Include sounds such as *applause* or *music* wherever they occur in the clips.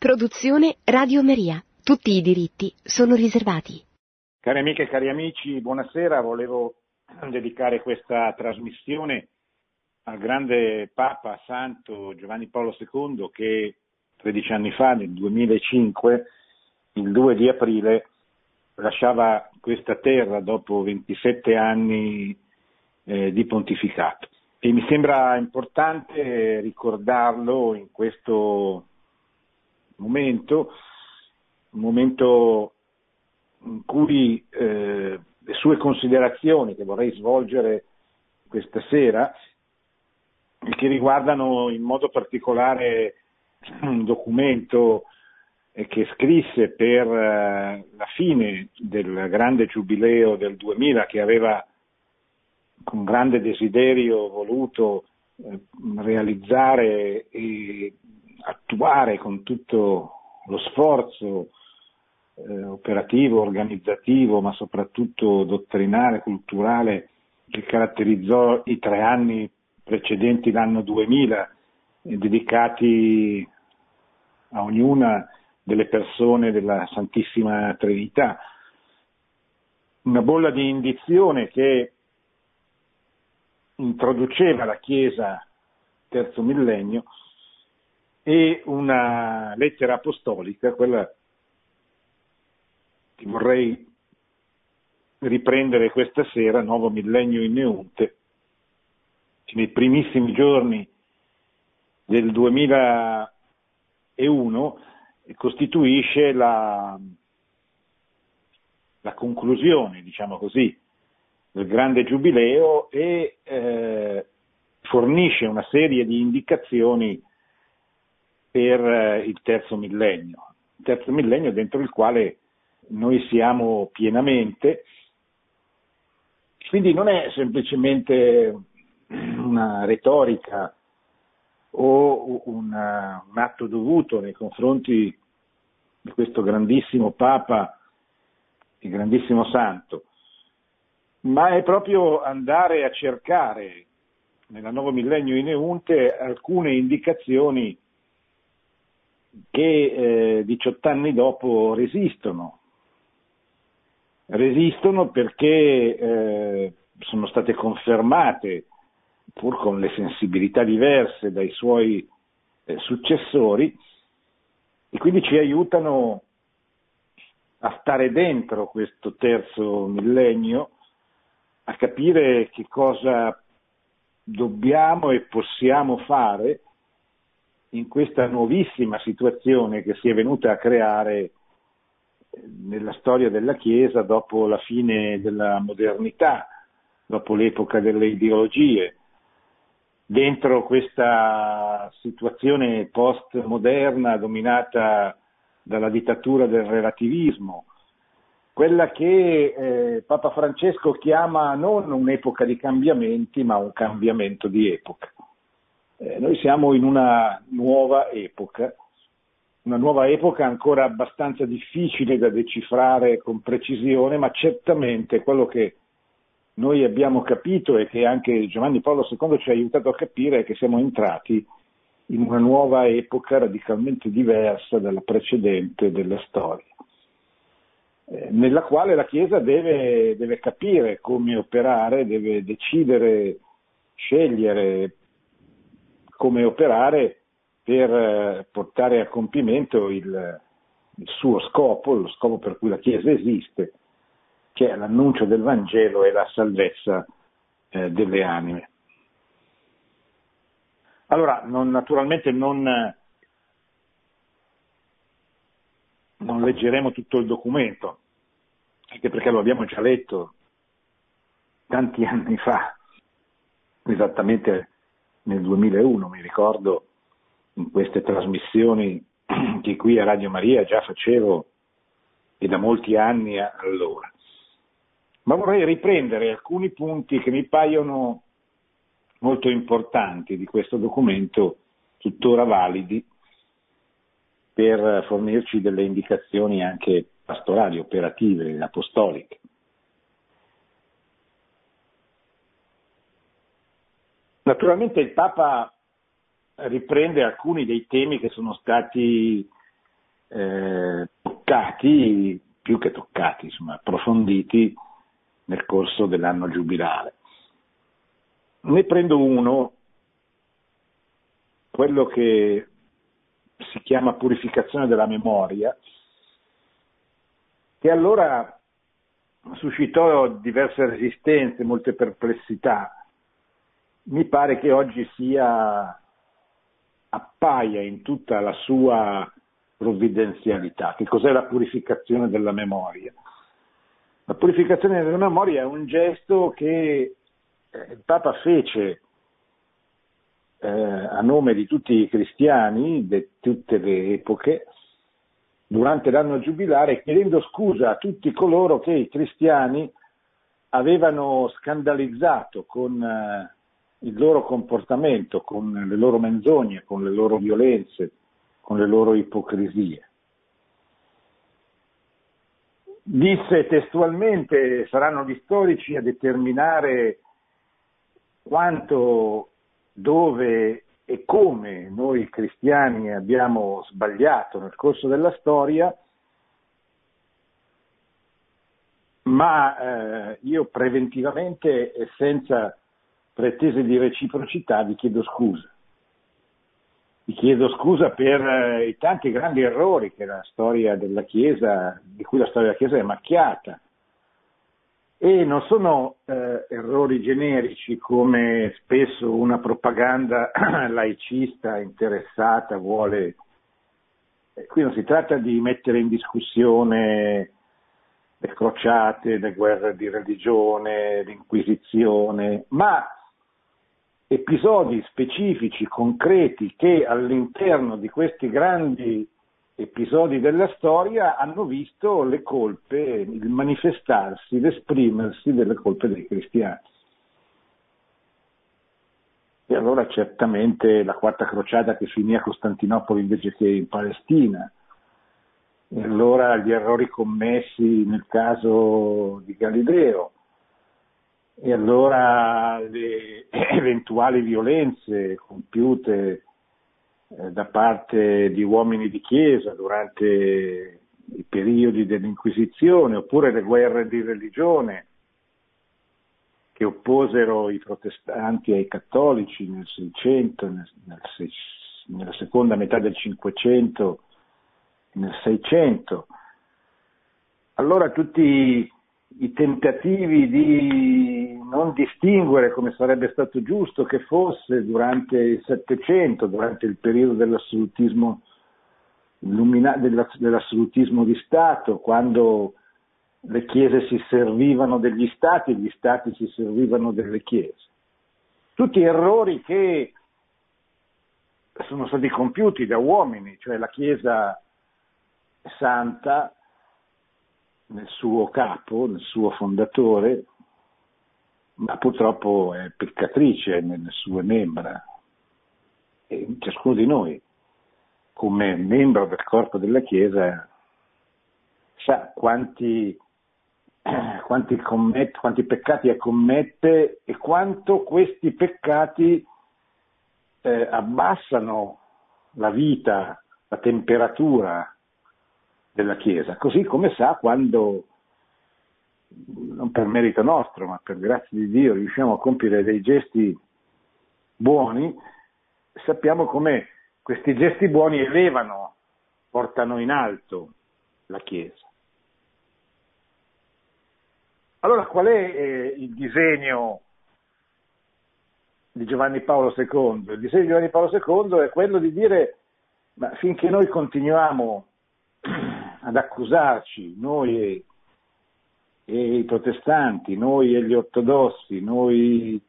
Produzione Radio Maria. Tutti i diritti sono riservati. Cari amiche e cari amici, buonasera. Volevo dedicare questa trasmissione al grande Papa Santo Giovanni Paolo II che 13 anni fa, nel 2005, il 2 di aprile, lasciava questa terra dopo 27 anni eh, di pontificato. E mi sembra importante ricordarlo in questo momento, un momento in cui eh, le sue considerazioni che vorrei svolgere questa sera e che riguardano in modo particolare un documento che scrisse per eh, la fine del grande giubileo del 2000 che aveva con grande desiderio voluto eh, realizzare e attuare con tutto lo sforzo eh, operativo, organizzativo, ma soprattutto dottrinale, culturale che caratterizzò i tre anni precedenti l'anno 2000, eh, dedicati a ognuna delle persone della Santissima Trinità. Una bolla di indizione che introduceva la Chiesa terzo millennio e una lettera apostolica, quella che vorrei riprendere questa sera, nuovo millennio in Neunte, nei primissimi giorni del 2001 costituisce la, la conclusione, diciamo così, del grande giubileo e eh, fornisce una serie di indicazioni per eh, il terzo millennio, il terzo millennio dentro il quale noi siamo pienamente, quindi non è semplicemente una retorica o una, un atto dovuto nei confronti di questo grandissimo Papa e grandissimo Santo, ma è proprio andare a cercare nella nuovo millennio in Eunte alcune indicazioni che eh, 18 anni dopo resistono. Resistono perché eh, sono state confermate, pur con le sensibilità diverse dai suoi eh, successori, e quindi ci aiutano a stare dentro questo terzo millennio, a capire che cosa dobbiamo e possiamo fare in questa nuovissima situazione che si è venuta a creare eh, nella storia della Chiesa dopo la fine della modernità, dopo l'epoca delle ideologie, dentro questa situazione postmoderna dominata dalla dittatura del relativismo, quella che eh, Papa Francesco chiama non un'epoca di cambiamenti, ma un cambiamento di epoca. Eh, noi siamo in una nuova epoca, una nuova epoca ancora abbastanza difficile da decifrare con precisione, ma certamente quello che noi abbiamo capito e che anche Giovanni Paolo II ci ha aiutato a capire è che siamo entrati in una nuova epoca radicalmente diversa dalla precedente della storia, eh, nella quale la Chiesa deve, deve capire come operare, deve decidere, scegliere, come operare per eh, portare a compimento il, il suo scopo, lo scopo per cui la Chiesa esiste, che è l'annuncio del Vangelo e la salvezza eh, delle anime. Allora, non, naturalmente non, non leggeremo tutto il documento, anche perché lo abbiamo già letto tanti anni fa, esattamente nel 2001, mi ricordo in queste trasmissioni *clears throat* che qui a Radio Maria già facevo e da molti anni allora. Ma vorrei riprendere alcuni punti che mi paiono molto importanti di questo documento, tuttora validi, per fornirci delle indicazioni anche pastorali, operative, apostoliche. Naturalmente il Papa riprende alcuni dei temi che sono stati eh, toccati, più che toccati, insomma, approfonditi nel corso dell'anno giubilare. Ne prendo uno, quello che si chiama purificazione della memoria, che allora suscitò diverse resistenze, molte perplessità. Mi pare che oggi sia appaia in tutta la sua provvidenzialità. Che cos'è la purificazione della memoria? La purificazione della memoria è un gesto che eh, il Papa fece eh, a nome di tutti i cristiani di tutte le epoche durante l'anno giubilare chiedendo scusa a tutti coloro che i cristiani avevano scandalizzato con eh, il loro comportamento, con le loro menzogne, con le loro violenze, con le loro ipocrisie. Disse testualmente, saranno gli storici a determinare quanto, dove e come noi cristiani abbiamo sbagliato nel corso della storia, ma eh, io preventivamente e senza pretese di reciprocità vi chiedo scusa. Vi chiedo scusa per eh, i tanti grandi errori che la storia della Chiesa, di cui la storia della Chiesa è macchiata, e non sono eh, errori generici come spesso una propaganda *clears throat* laicista interessata vuole. Eh, qui non si tratta di mettere in discussione le crociate, le guerre di religione, l'inquisizione, ma episodi specifici, concreti, che all'interno di questi grandi episodi della storia hanno visto le colpe, il manifestarsi, l'esprimersi delle colpe dei cristiani. E allora certamente la quarta crociata che finì a Costantinopoli invece che in Palestina, e allora gli errori commessi nel caso di Galileo, e allora le *clears throat* eventuali violenze compiute eh, da parte di uomini di chiesa durante i periodi dell'Inquisizione, oppure le guerre di religione che opposero i protestanti ai cattolici nel 600, nel, nel, nella seconda metà del 500, nel 600. Allora tutti i tentativi di non distinguere come sarebbe stato giusto che fosse durante il Settecento, durante il periodo dell'assolutismo, dell'assolutismo di Stato, quando le chiese si servivano degli stati e gli stati si servivano delle chiese. Tutti errori che sono stati compiuti da uomini, cioè la Chiesa santa nel suo capo, nel suo fondatore, ma purtroppo è peccatrice nelle sue membra. E ciascuno di noi, come membro del corpo della Chiesa, sa quanti, *clears throat* quanti, commette, quanti peccati commette e quanto questi peccati eh, abbassano la vita, la temperatura della Chiesa, così come sa quando, non per merito nostro, ma per grazia di Dio, riusciamo a compiere dei gesti buoni, sappiamo come questi gesti buoni elevano, portano in alto la Chiesa. Allora qual è eh, il disegno di Giovanni Paolo II? Il disegno di Giovanni Paolo II è quello di dire, ma finché noi continuiamo ad accusarci, noi e, e, i protestanti, noi e gli ortodossi, noi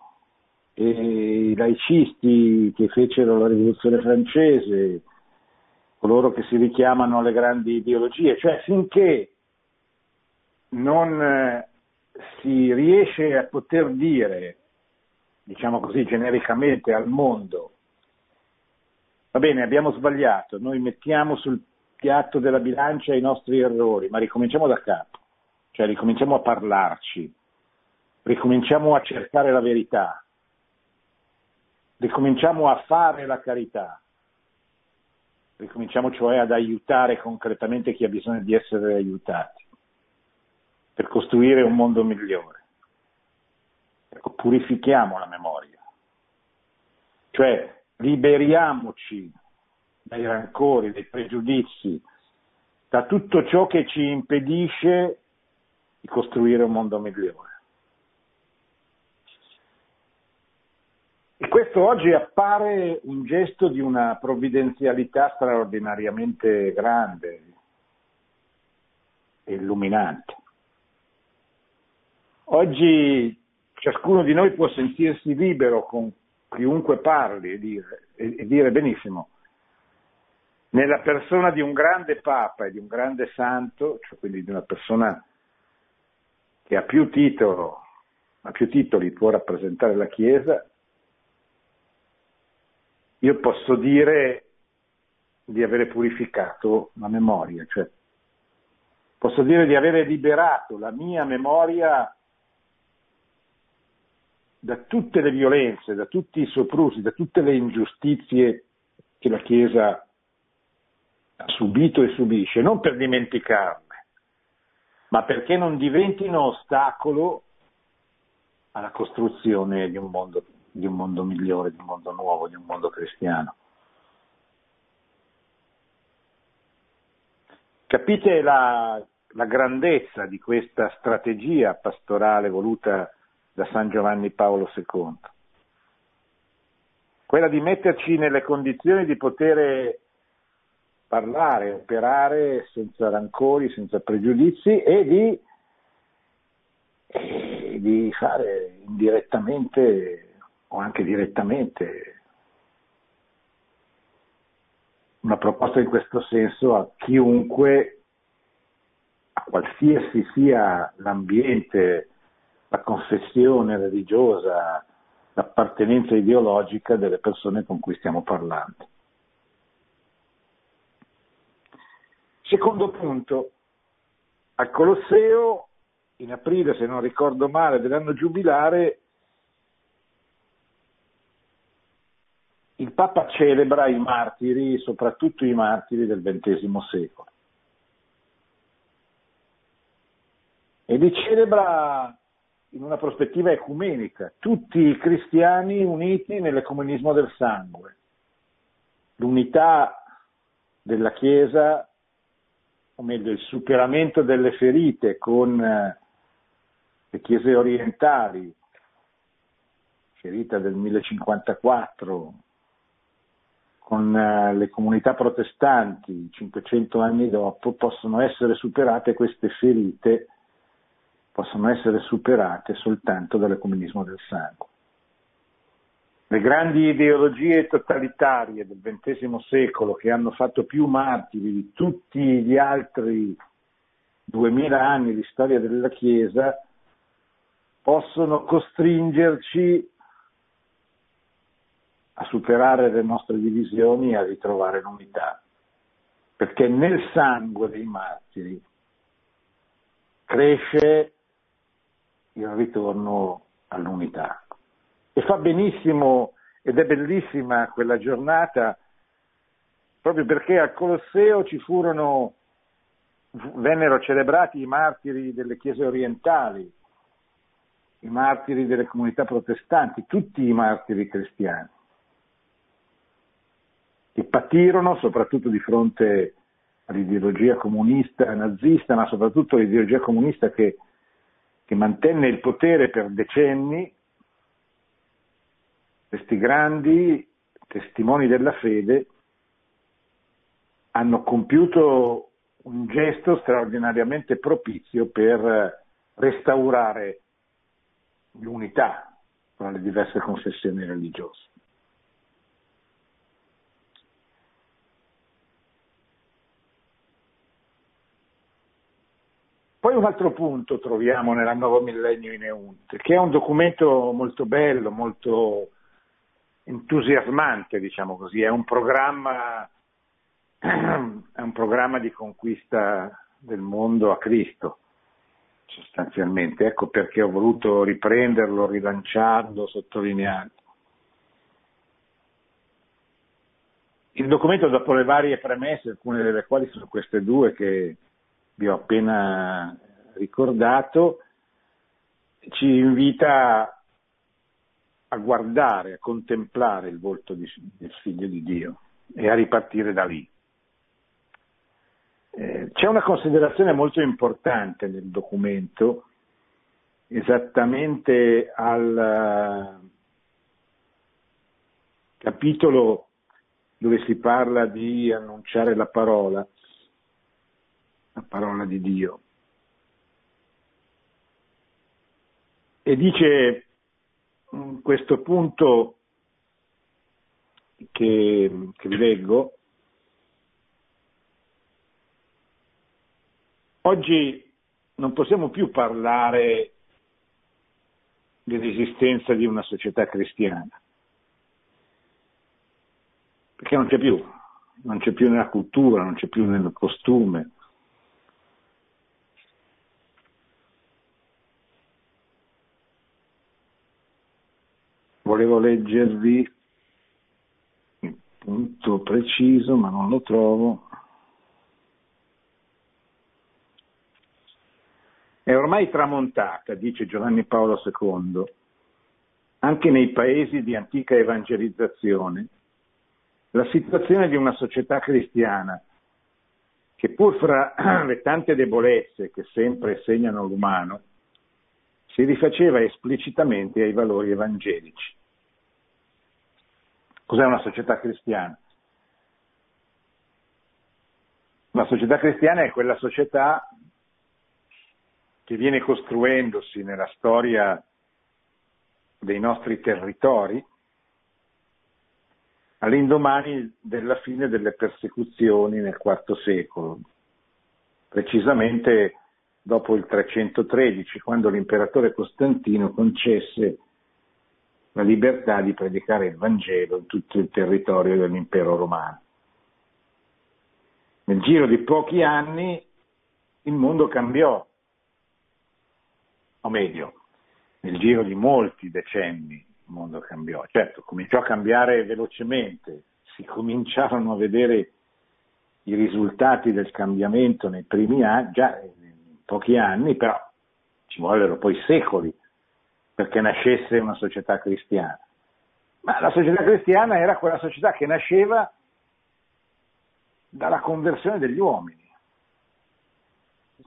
e i laicisti che fecero la rivoluzione francese, coloro che si richiamano alle grandi ideologie, cioè finché non eh, si riesce a poter dire, diciamo così genericamente al mondo, va bene, abbiamo sbagliato, noi mettiamo sul piatto della bilancia i nostri errori, ma ricominciamo da capo, cioè ricominciamo a parlarci, ricominciamo a cercare la verità, ricominciamo a fare la carità, ricominciamo cioè ad aiutare concretamente chi ha bisogno di essere aiutati, per costruire un mondo migliore. Ecco, purifichiamo la memoria, cioè liberiamoci dai rancori, dai pregiudizi, da tutto ciò che ci impedisce di costruire un mondo migliore. E questo oggi appare un gesto di una provvidenzialità straordinariamente grande e illuminante. Oggi ciascuno di noi può sentirsi libero con chiunque parli e dire, e dire benissimo, nella persona di un grande Papa e di un grande santo, cioè quindi di una persona che ha più, titolo, ha più titoli, può rappresentare la Chiesa, io posso dire di avere purificato la memoria, cioè posso dire di avere liberato la mia memoria da tutte le violenze, da tutti i soprusi, da tutte le ingiustizie che la Chiesa ha subito e subisce, non per dimenticarle, ma perché non diventino ostacolo alla costruzione di un mondo di un mondo migliore, di un mondo nuovo, di un mondo cristiano. Capite la, la grandezza di questa strategia pastorale voluta da San Giovanni Paolo II? Quella di metterci nelle condizioni di poter parlare, operare senza rancori, senza pregiudizi e di, e di fare indirettamente o anche direttamente una proposta in questo senso a chiunque, a qualsiasi sia l'ambiente, la confessione religiosa, l'appartenenza ideologica delle persone con cui stiamo parlando. Secondo punto, al Colosseo, in aprile, se non ricordo male, dell'anno giubilare, il Papa celebra i martiri, soprattutto i martiri del XX secolo. E li celebra in una prospettiva ecumenica, tutti i cristiani uniti nell'ecumenismo del sangue. L'unità della Chiesa, o meglio il superamento delle ferite con eh, le chiese orientali, ferita del 1054, con eh, le comunità protestanti 500 anni dopo possono essere superate queste ferite, possono essere superate soltanto dall'ecumenismo del sangue. Le grandi ideologie totalitarie del XX secolo che hanno fatto più martiri di tutti gli altri duemila anni di storia della Chiesa possono costringerci a superare le nostre divisioni e a ritrovare l'unità. Perché nel sangue dei martiri cresce il ritorno all'unità. E fa benissimo ed è bellissima quella giornata proprio perché al Colosseo ci furono, vennero celebrati i martiri delle chiese orientali, i martiri delle comunità protestanti, tutti i martiri cristiani che patirono soprattutto di fronte all'ideologia comunista nazista, ma soprattutto all'ideologia comunista che, che mantenne il potere per decenni, questi grandi testimoni della fede hanno compiuto un gesto straordinariamente propizio per restaurare l'unità tra le diverse confessioni religiose. Poi un altro punto troviamo nella Nuovo Millennio in Eunte, che è un documento molto bello, molto entusiasmante, diciamo così, è un programma, *clears throat* è un programma di conquista del mondo a Cristo, sostanzialmente. Ecco perché ho voluto riprenderlo, rilanciarlo, sottolinearlo. Il documento, dopo le varie premesse, alcune delle quali sono queste due che vi ho appena ricordato, ci invita a guardare, a contemplare il volto di, del figlio di Dio e a ripartire da lì. Eh, c'è una considerazione molto importante nel documento, esattamente al uh, capitolo dove si parla di annunciare la parola, la parola di Dio. E dice questo punto che, che vi leggo, oggi non possiamo più parlare dell'esistenza di una società cristiana perché non c'è più, non c'è più nella cultura, non c'è più nel costume. Volevo leggervi il punto preciso, ma non lo trovo. È ormai tramontata, dice Giovanni Paolo II, anche nei paesi di antica evangelizzazione, la situazione di una società cristiana che pur fra *clears throat* le tante debolezze che sempre segnano l'umano, si rifaceva esplicitamente ai valori evangelici. Cos'è una società cristiana? Una società cristiana è quella società che viene costruendosi nella storia dei nostri territori all'indomani della fine delle persecuzioni nel IV secolo, precisamente dopo il 313, quando l'imperatore Costantino concesse la libertà di predicare il Vangelo in tutto il territorio dell'impero romano. Nel giro di pochi anni il mondo cambiò, o meglio, nel giro di molti decenni il mondo cambiò. Certo, cominciò a cambiare velocemente, si cominciarono a vedere i risultati del cambiamento nei primi anni, già in pochi anni, però ci vollero poi secoli perché nascesse una società cristiana. Ma la società cristiana era quella società che nasceva dalla conversione degli uomini.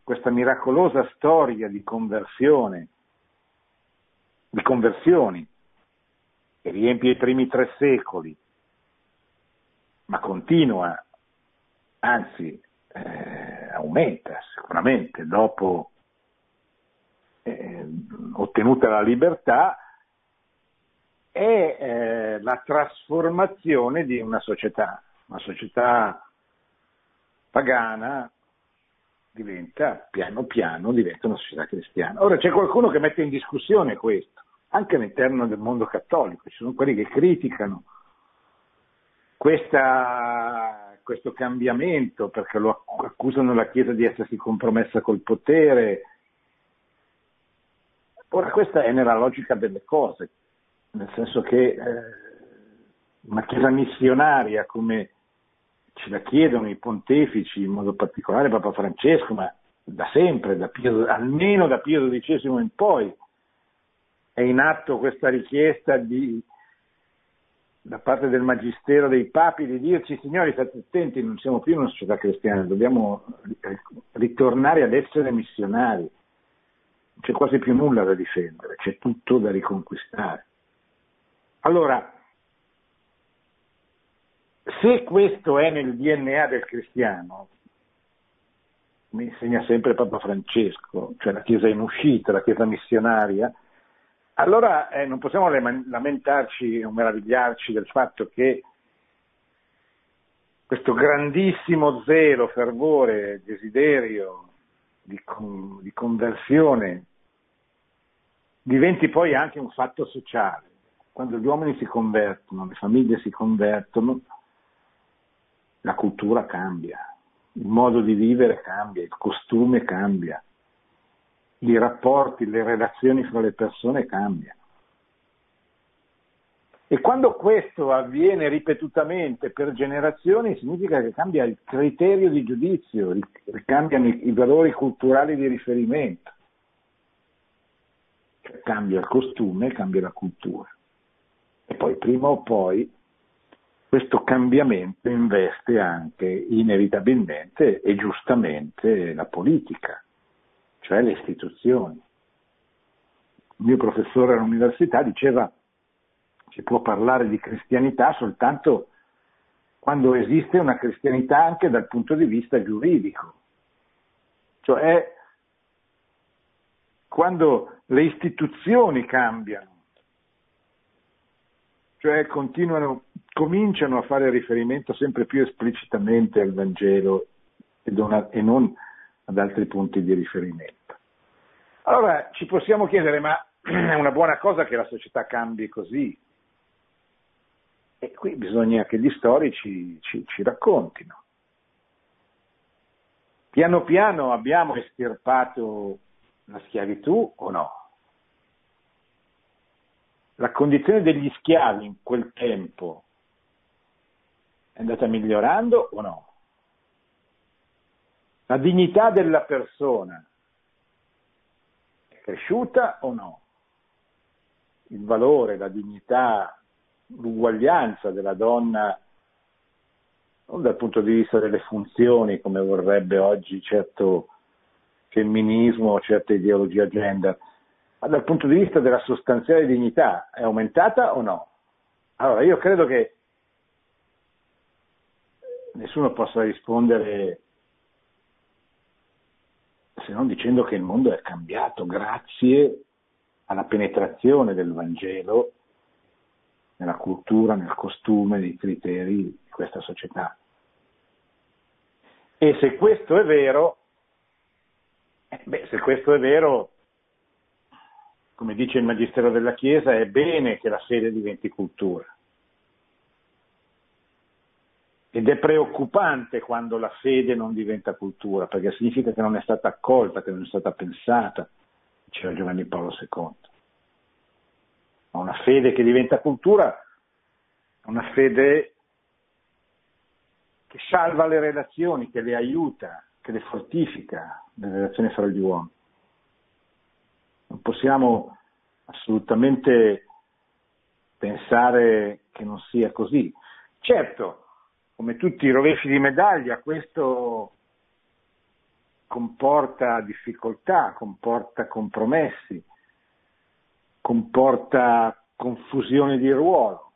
Questa miracolosa storia di conversione, di conversioni che riempie i primi tre secoli, ma continua, anzi eh, aumenta sicuramente dopo eh, ottenuta la libertà, è eh, la trasformazione di una società, una società pagana diventa piano piano diventa una società cristiana. Ora c'è qualcuno che mette in discussione questo anche all'interno del mondo cattolico, ci sono quelli che criticano questa, questo cambiamento perché lo accusano la Chiesa di essersi compromessa col potere. Ora questa è nella logica delle cose, nel senso che eh, una Chiesa missionaria come ce la chiedono i pontefici, in modo particolare Papa Francesco, ma da sempre, da Pio, almeno da Pio XII in poi, è in atto questa richiesta di, da parte del Magistero dei Papi di dirci signori state attenti, non siamo più una società cristiana, dobbiamo ritornare ad essere missionari. C'è quasi più nulla da difendere, c'è tutto da riconquistare. Allora, se questo è nel DNA del cristiano, mi insegna sempre Papa Francesco, cioè la Chiesa in uscita, la Chiesa missionaria, allora eh, non possiamo lamentarci o meravigliarci del fatto che questo grandissimo zelo, fervore, desiderio di, con, di conversione diventi poi anche un fatto sociale. Quando gli uomini si convertono, le famiglie si convertono, la cultura cambia, il modo di vivere cambia, il costume cambia i rapporti, le relazioni fra le persone cambiano. E quando questo avviene ripetutamente per generazioni significa che cambia il criterio di giudizio, cambiano i, i valori culturali di riferimento. Cioè, cambia il costume, cambia la cultura. E poi prima o poi questo cambiamento investe anche inevitabilmente e giustamente la politica, cioè le istituzioni. Il mio professore all'università diceva si può parlare di cristianità soltanto quando esiste una cristianità anche dal punto di vista giuridico, cioè quando le istituzioni cambiano, cioè cominciano a fare riferimento sempre più esplicitamente al Vangelo e non ad altri punti di riferimento. Allora ci possiamo chiedere, ma *clears throat* è una buona cosa che la società cambi così? E qui bisogna che gli storici ci, ci raccontino. Piano piano abbiamo estirpato la schiavitù o no? La condizione degli schiavi in quel tempo è andata migliorando o no? La dignità della persona è cresciuta o no? Il valore, la dignità l'uguaglianza della donna non dal punto di vista delle funzioni come vorrebbe oggi certo femminismo o certa ideologia gender, ma dal punto di vista della sostanziale dignità è aumentata o no? Allora io credo che nessuno possa rispondere se non dicendo che il mondo è cambiato grazie alla penetrazione del Vangelo nella cultura, nel costume, nei criteri di questa società. E se questo è vero, eh, beh, se questo è vero, come dice il Magistero della Chiesa, è bene che la fede diventi cultura. Ed è preoccupante quando la fede non diventa cultura, perché significa che non è stata accolta, che non è stata pensata, diceva Giovanni Paolo II ma una fede che diventa cultura una fede che salva le relazioni, che le aiuta, che le fortifica, le relazioni fra gli uomini. Non possiamo assolutamente pensare che non sia così. Certo, come tutti i rovesci di medaglia, questo comporta difficoltà, comporta compromessi, comporta confusione di ruolo.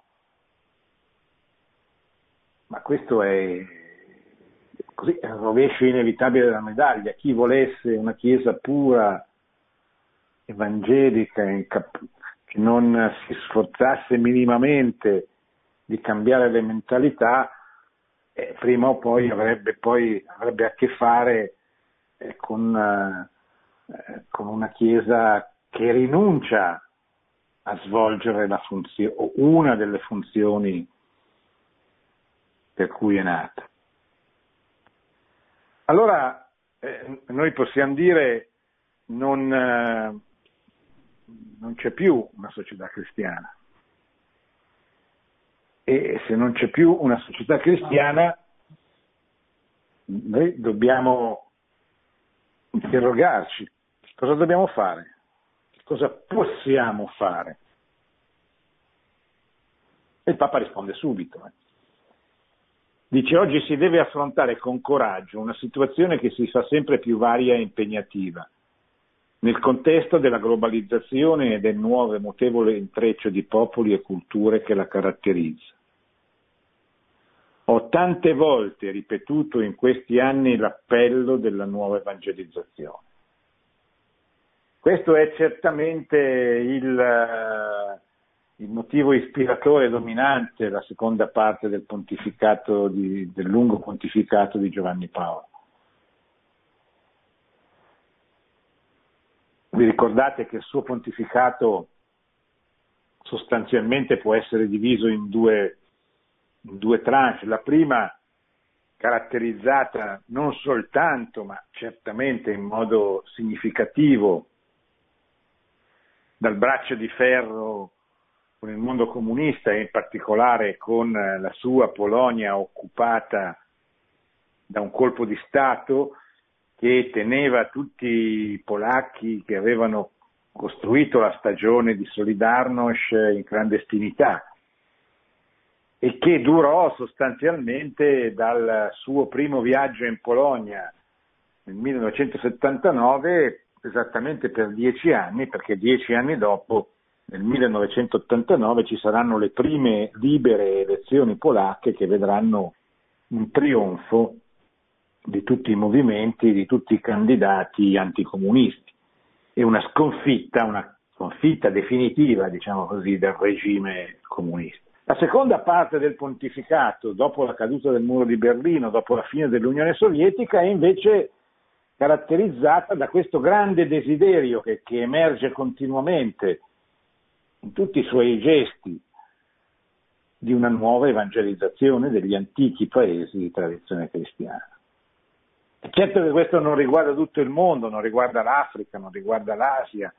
Ma questo è, così, è il rovescio inevitabile della medaglia. Chi volesse una Chiesa pura, evangelica, che non si sforzasse minimamente di cambiare le mentalità, eh, prima o poi avrebbe, poi avrebbe a che fare eh, con, eh, con una Chiesa che rinuncia a svolgere la funzione, una delle funzioni per cui è nata. Allora eh, noi possiamo dire non, eh, non c'è più una società cristiana. E se non c'è più una società cristiana, noi dobbiamo interrogarci cosa dobbiamo fare cosa possiamo fare? E il Papa risponde subito. Eh. Dice oggi si deve affrontare con coraggio una situazione che si fa sempre più varia e impegnativa, nel contesto della globalizzazione e del nuovo e mutevole intreccio di popoli e culture che la caratterizza. Ho tante volte ripetuto in questi anni l'appello della nuova evangelizzazione. Questo è certamente il, eh, il motivo ispiratore dominante, la seconda parte del, di, del lungo pontificato di Giovanni Paolo. Vi ricordate che il suo pontificato sostanzialmente può essere diviso in due, in due tranche. La prima caratterizzata non soltanto, ma certamente in modo significativo dal braccio di ferro con il mondo comunista e in particolare con la sua Polonia occupata da un colpo di Stato che teneva tutti i polacchi che avevano costruito la stagione di Solidarnosc in clandestinità e che durò sostanzialmente dal suo primo viaggio in Polonia nel 1979 esattamente per dieci anni, perché dieci anni dopo, nel 1989, ci saranno le prime libere elezioni polacche che vedranno un trionfo di tutti i movimenti, di tutti i candidati anticomunisti e una sconfitta, una sconfitta definitiva, diciamo così, del regime comunista. La seconda parte del pontificato, dopo la caduta del muro di Berlino, dopo la fine dell'Unione Sovietica, è invece caratterizzata da questo grande desiderio che, che emerge continuamente in tutti i suoi gesti di una nuova evangelizzazione degli antichi paesi di tradizione cristiana. È certo che questo non riguarda tutto il mondo, non riguarda l'Africa, non riguarda l'Asia,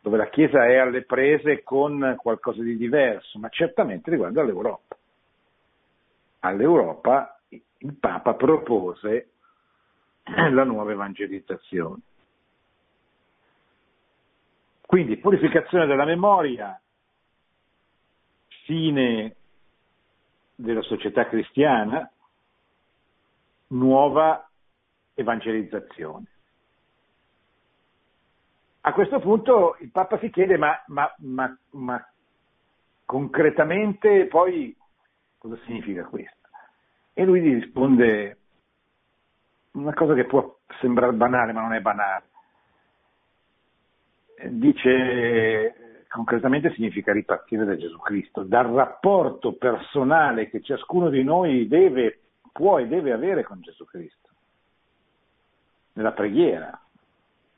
dove la Chiesa è alle prese con qualcosa di diverso, ma certamente riguarda l'Europa. All'Europa il Papa propose la nuova evangelizzazione. Quindi purificazione della memoria, fine della società cristiana, nuova evangelizzazione. A questo punto il Papa si chiede ma, ma, ma, ma concretamente poi cosa significa questo? E lui gli risponde una cosa che può sembrare banale ma non è banale. Dice concretamente significa ripartire da Gesù Cristo, dal rapporto personale che ciascuno di noi deve, può e deve avere con Gesù Cristo nella preghiera,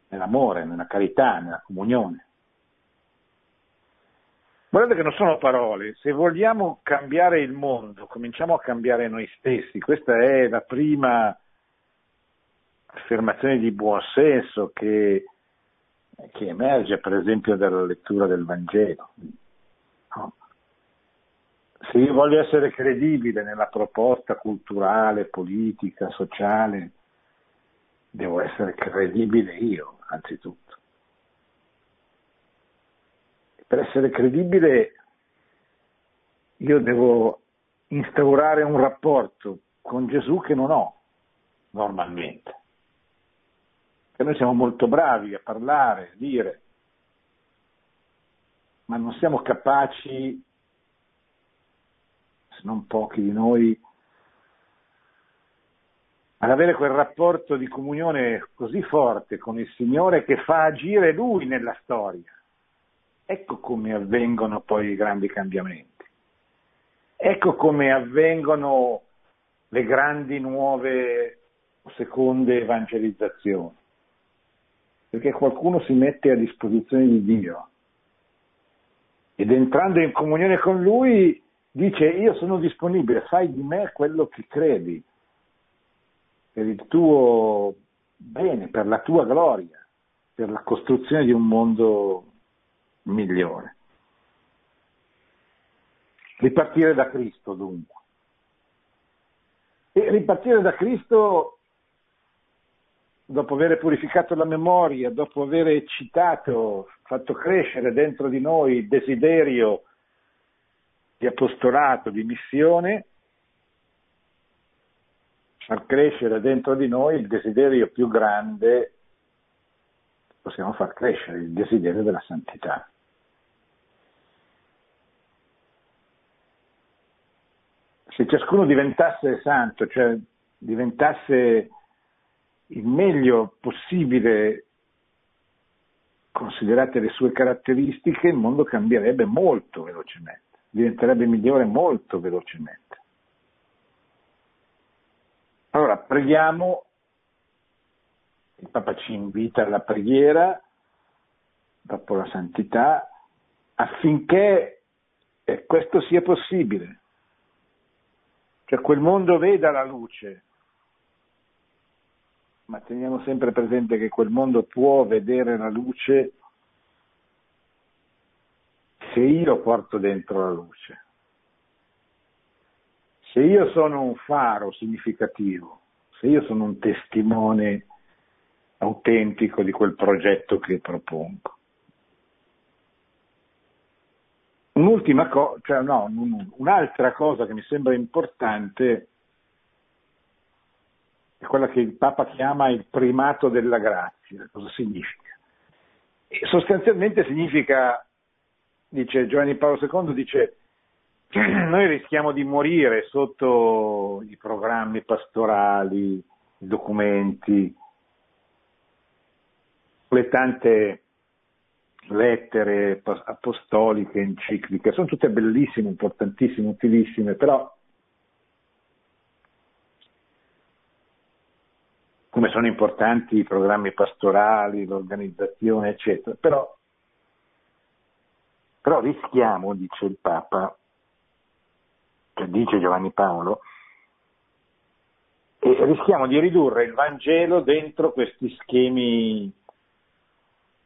nell'amore, nella carità, nella comunione. Guardate che non sono parole, se vogliamo cambiare il mondo, cominciamo a cambiare noi stessi. Questa è la prima affermazione di buonsenso che, che emerge per esempio dalla lettura del Vangelo. No? Se io voglio essere credibile nella proposta culturale, politica, sociale, devo essere credibile io, anzitutto. Per essere credibile io devo instaurare un rapporto con Gesù che non ho normalmente. Che noi siamo molto bravi a parlare, a dire, ma non siamo capaci, se non pochi di noi, ad avere quel rapporto di comunione così forte con il Signore che fa agire Lui nella storia. Ecco come avvengono poi i grandi cambiamenti. Ecco come avvengono le grandi nuove seconde evangelizzazioni. Perché qualcuno si mette a disposizione di Dio ed entrando in comunione con Lui dice io sono disponibile, fai di me quello che credi per il tuo bene, per la tua gloria, per la costruzione di un mondo migliore. Ripartire da Cristo dunque. E ripartire da Cristo dopo aver purificato la memoria, dopo aver eccitato, fatto crescere dentro di noi il desiderio di apostolato, di missione, far crescere dentro di noi il desiderio più grande, possiamo far crescere il desiderio della santità. Se ciascuno diventasse santo, cioè diventasse il meglio possibile considerate le sue caratteristiche, il mondo cambierebbe molto velocemente, diventerebbe migliore molto velocemente. Allora, preghiamo, il Papa ci invita alla preghiera, dopo la santità, affinché eh, questo sia possibile, cioè quel mondo veda la luce, ma teniamo sempre presente che quel mondo può vedere la luce se io porto dentro la luce, se io sono un faro significativo, se io sono un testimone autentico di quel progetto che propongo. Un'ultima cosa, cioè no, un'altra cosa che mi sembra importante è quella che il Papa chiama il primato della grazia. Cosa significa? E sostanzialmente significa, dice Giovanni Paolo II, dice *clears throat* noi rischiamo di morire sotto i programmi pastorali, i documenti, le tante lettere apostoliche, encicliche, sono tutte bellissime, importantissime, utilissime, però come sono importanti i programmi pastorali, l'organizzazione, eccetera, però, però rischiamo, dice il Papa, cioè dice Giovanni Paolo, e rischiamo di ridurre il Vangelo dentro questi schemi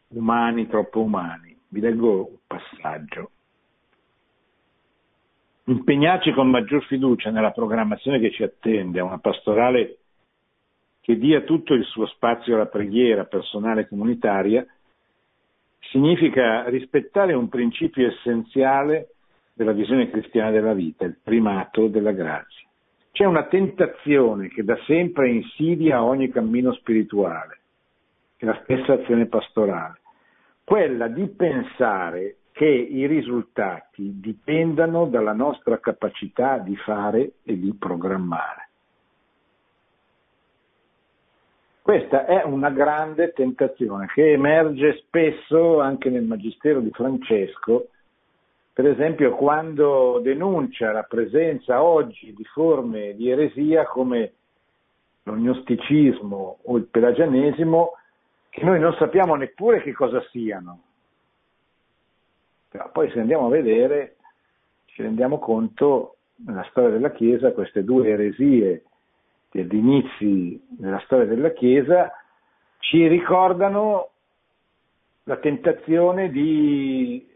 umani, troppo umani. Vi leggo un passaggio. Impegnarci con maggior fiducia nella programmazione che ci attende una pastorale che dia tutto il suo spazio alla preghiera personale e comunitaria, significa rispettare un principio essenziale della visione cristiana della vita, il primato della grazia. C'è una tentazione che da sempre insidia ogni cammino spirituale, è la stessa azione pastorale, quella di pensare che i risultati dipendano dalla nostra capacità di fare e di programmare. Questa è una grande tentazione che emerge spesso anche nel Magistero di Francesco, per esempio quando denuncia la presenza oggi di forme di eresia come l'ognosticismo o il pelagianesimo che noi non sappiamo neppure che cosa siano. Però poi se andiamo a vedere ci rendiamo conto nella storia della Chiesa queste due eresie degli inizi della storia della Chiesa ci ricordano la tentazione di,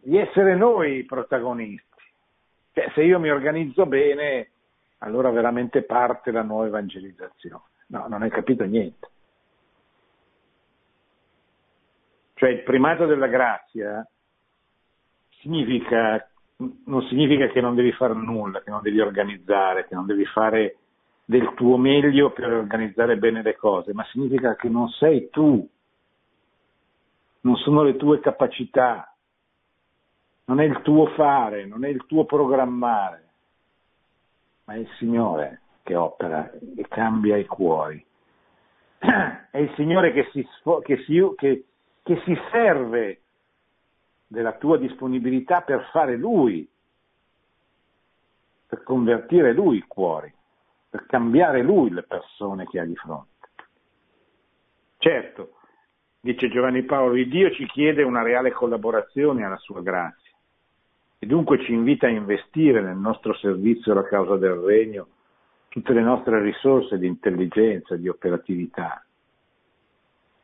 di essere noi i protagonisti. Cioè, se io mi organizzo bene, allora veramente parte la nuova evangelizzazione. No, non hai capito niente. Cioè il primato della grazia significa, non significa che non devi fare nulla, che non devi organizzare, che non devi fare del tuo meglio per organizzare bene le cose, ma significa che non sei tu, non sono le tue capacità, non è il tuo fare, non è il tuo programmare, ma è il Signore che opera e cambia i cuori. *clears throat* È il Signore che si, che si, che, che si serve della tua disponibilità per fare Lui, per convertire Lui i cuori, per cambiare Lui le persone che ha di fronte. Certo, dice Giovanni Paolo, il Dio ci chiede una reale collaborazione alla sua grazia e dunque ci invita a investire nel nostro servizio alla causa del regno tutte le nostre risorse di intelligenza, di operatività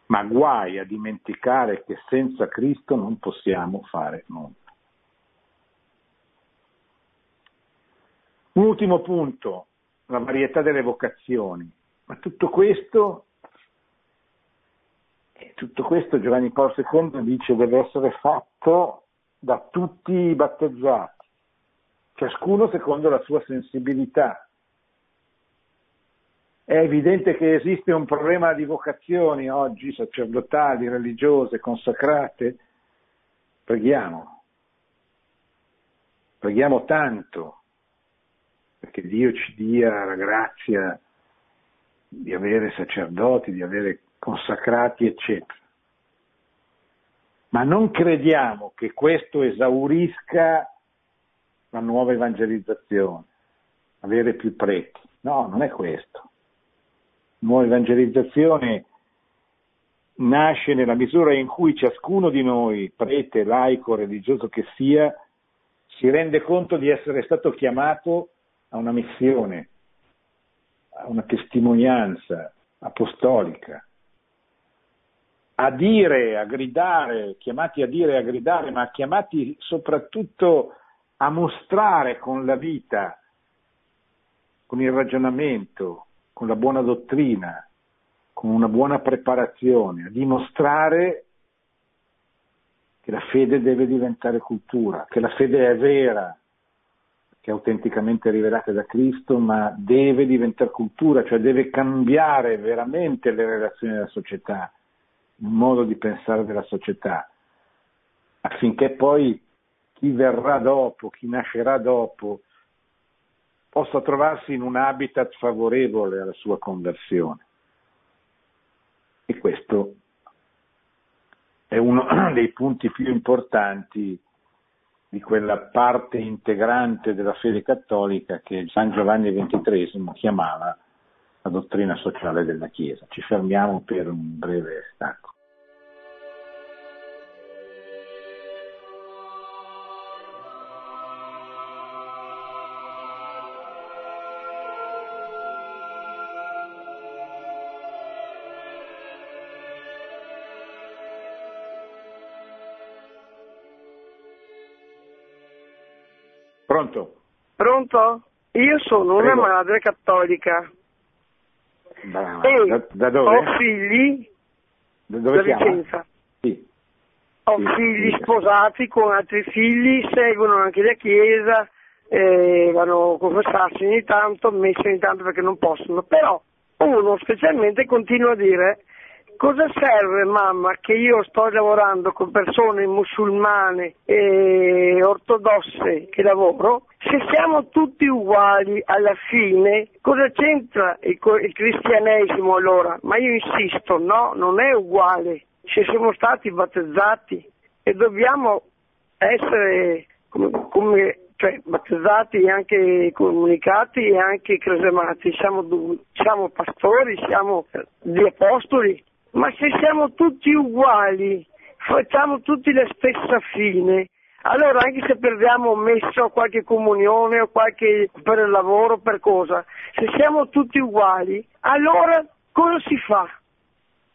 ma guai a dimenticare che senza Cristo non possiamo fare nulla. Un ultimo punto, la varietà delle vocazioni. Ma tutto questo, tutto questo Giovanni Paolo II dice deve essere fatto da tutti i battezzati, ciascuno secondo la sua sensibilità, è evidente che esiste un problema di vocazioni oggi, sacerdotali, religiose, consacrate. Preghiamo. Preghiamo tanto perché Dio ci dia la grazia di avere sacerdoti, di avere consacrati, eccetera. Ma non crediamo che questo esaurisca la nuova evangelizzazione, avere più preti. No, non è questo nuova evangelizzazione nasce nella misura in cui ciascuno di noi, prete, laico, religioso che sia, si rende conto di essere stato chiamato a una missione, a una testimonianza apostolica. a dire, a gridare, chiamati a dire e a gridare, ma chiamati soprattutto a mostrare con la vita, con il ragionamento, con la buona dottrina, con una buona preparazione, a dimostrare che la fede deve diventare cultura, che la fede è vera, che è autenticamente rivelata da Cristo, ma deve diventare cultura, cioè deve cambiare veramente le relazioni della società, il modo di pensare della società, affinché poi chi verrà dopo, chi nascerà dopo, possa trovarsi in un habitat favorevole alla sua conversione. E questo è uno *clears throat* dei punti più importanti di quella parte integrante della fede cattolica che San Giovanni XXIII chiamava la dottrina sociale della Chiesa. Ci fermiamo per un breve stacco. Pronto? Pronto? Io sono Prego. una madre cattolica Da, e da- da dove? ho figli Da dove da? Vicenza. Sì. Ho Sì, figli dica. sposati con altri figli, seguono anche la chiesa, eh, vanno a confessarsi ogni tanto, messi ogni tanto perché non possono. Però uno specialmente continua a dire cosa serve mamma che io sto lavorando con persone musulmane e ortodosse che lavoro, se siamo tutti uguali alla fine, cosa c'entra il, il cristianesimo allora? Ma io insisto, no, non è uguale. Se siamo stati battezzati e dobbiamo essere come, come- cioè, battezzati e anche comunicati e anche cresemati, siamo, siamo pastori, siamo eh, gli apostoli, ma se siamo tutti uguali, facciamo tutti la stessa fine, allora anche se perdiamo messo qualche comunione o qualche per il lavoro, per cosa, se siamo tutti uguali, allora cosa si fa?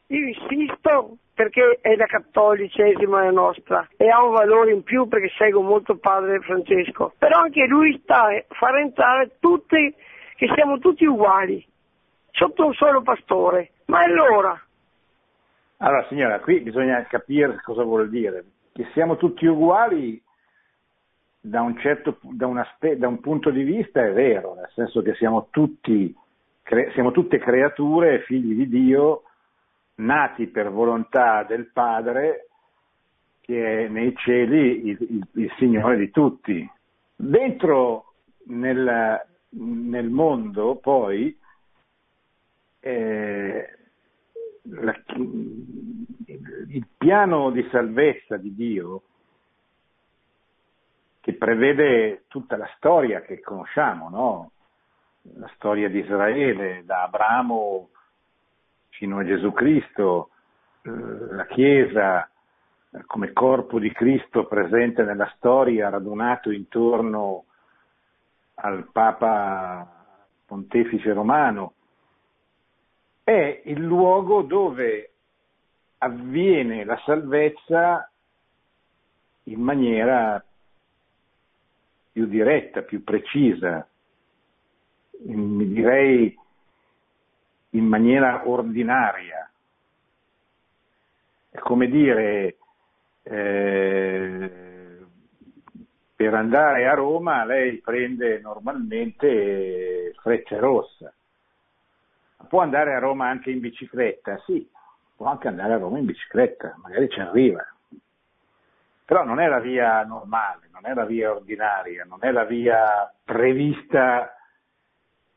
Io insisto perché è la cattolicesima la nostra e ha un valore in più perché seguo molto padre Francesco, però anche lui sta a far entrare tutti, che siamo tutti uguali, sotto un solo pastore. Ma allora, Allora signora, qui bisogna capire cosa vuol dire. Che siamo tutti uguali da un, certo, da un aspe- da un punto di vista è vero, nel senso che siamo, tutti, cre- siamo tutte creature, figli di Dio, nati per volontà del Padre, che è nei cieli il, il- il Signore di tutti. Dentro nel, nel mondo poi eh, la- il piano di salvezza di Dio che prevede tutta la storia che conosciamo, no? la storia di Israele, da Abramo fino a Gesù Cristo, eh, la Chiesa eh, come corpo di Cristo presente nella storia, radunato intorno al Papa Pontefice Romano, è il luogo dove avviene la salvezza in maniera più diretta, più precisa, in- direi in maniera ordinaria. È come dire, eh, per andare a Roma lei prende normalmente Freccia Rossa. Può andare a Roma anche in bicicletta? Sì, può anche andare a Roma in bicicletta, magari ci arriva. Però non è la via normale, non è la via ordinaria, non è la via prevista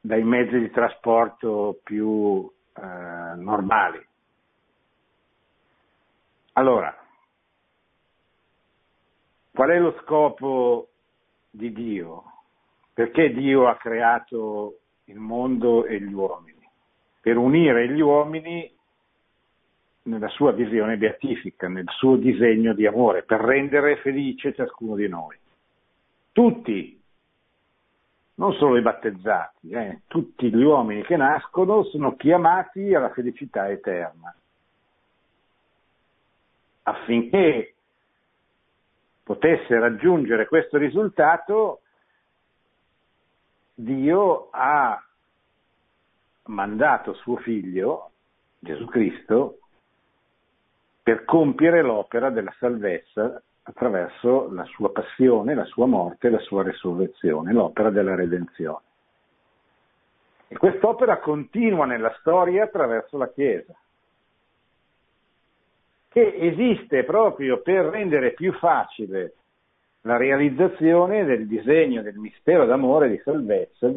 dai mezzi di trasporto più eh, normali. Allora, qual è lo scopo di Dio? Perché Dio ha creato il mondo e gli uomini? Per unire gli uomini nella sua visione beatifica, nel suo disegno di amore, per rendere felice ciascuno di noi. Tutti, non solo i battezzati, eh, tutti gli uomini che nascono sono chiamati alla felicità eterna. affinché potesse raggiungere questo risultato, Dio ha mandato suo figlio, Gesù Cristo, per compiere l'opera della salvezza attraverso la sua passione, la sua morte la sua resurrezione, l'opera della redenzione. E quest'opera continua nella storia attraverso la Chiesa, che esiste proprio per rendere più facile la realizzazione del disegno del mistero d'amore e di salvezza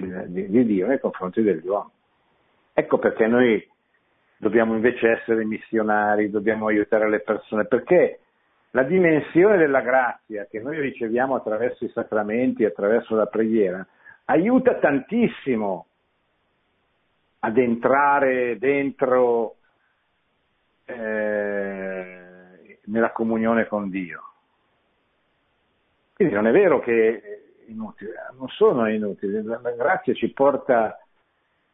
di, di, di Dio nei confronti degli uomini. Ecco perché noi dobbiamo invece essere missionari, dobbiamo aiutare le persone, perché la dimensione della grazia che noi riceviamo attraverso i sacramenti, attraverso la preghiera, aiuta tantissimo ad entrare dentro eh, nella comunione con Dio. Quindi non è vero che è inutile, non sono inutili, la grazia ci porta,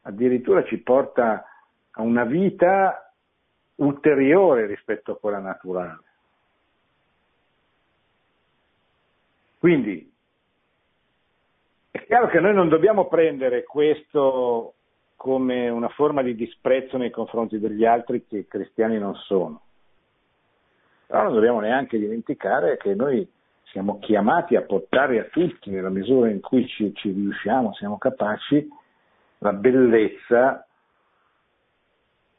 addirittura ci porta a una vita ulteriore rispetto a quella naturale. Quindi è chiaro che noi non dobbiamo prendere questo come una forma di disprezzo nei confronti degli altri che cristiani non sono. Però non dobbiamo neanche dimenticare che noi siamo chiamati a portare a tutti, nella misura in cui ci, ci riusciamo, siamo capaci, la bellezza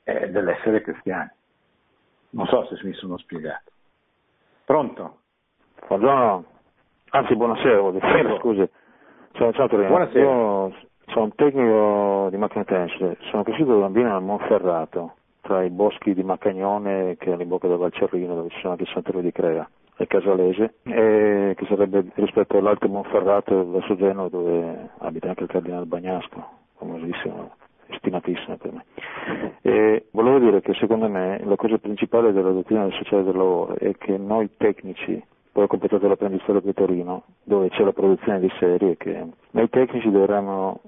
eh, dell'essere cristiani. Non so se mi sono spiegato. Pronto? Buongiorno, anzi buonasera, dire. scusi. Ciao, ciao Torino. Buonasera. Io sono un tecnico di macchine tense, sono cresciuto da bambino a Monferrato, tra i boschi di Macagnone che è in bocca del Valcerrino, dove ci sono anche Sant'Elio di Crea e Casalese, e che sarebbe rispetto all'Alto Monferrato verso Genova dove abita anche il Cardinale Bagnasco, famosissimo, stimatissimo per me. E volevo dire che secondo me la cosa principale della dottrina del sociale del lavoro è che noi tecnici poi ho completato l'apprendistato qui a Torino, dove c'è la produzione di serie, che noi tecnici dovremmo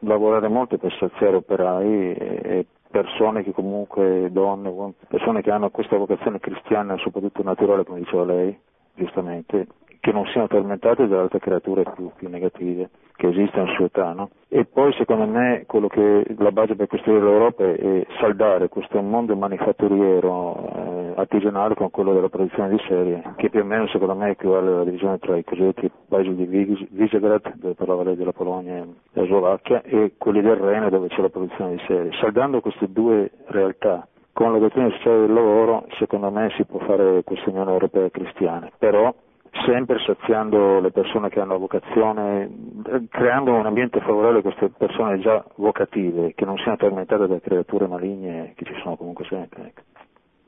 lavorare molto per saziare operai e persone che comunque, donne, persone che hanno questa vocazione cristiana, soprattutto naturale, come diceva lei, giustamente, che non siano tormentate da altre creature più, più negative che esistono in società. No? E poi secondo me che la base per costruire l'Europa è saldare questo mondo manifatturiero eh, artigianale con quello della produzione di serie, che più o meno secondo me equivale alla divisione tra i cosiddetti paesi di Visegrad, dove parlava lei della Polonia e della Slovacchia, e quelli del Rene dove c'è la produzione di serie. Saldando queste due realtà con la dottrina sociale del lavoro, secondo me si può fare questa Unione Europea cristiana, però sempre saziando le persone che hanno vocazione, creando un ambiente favorevole a queste persone già vocative, che non siano tormentate da creature maligne che ci sono comunque sempre. Ecco.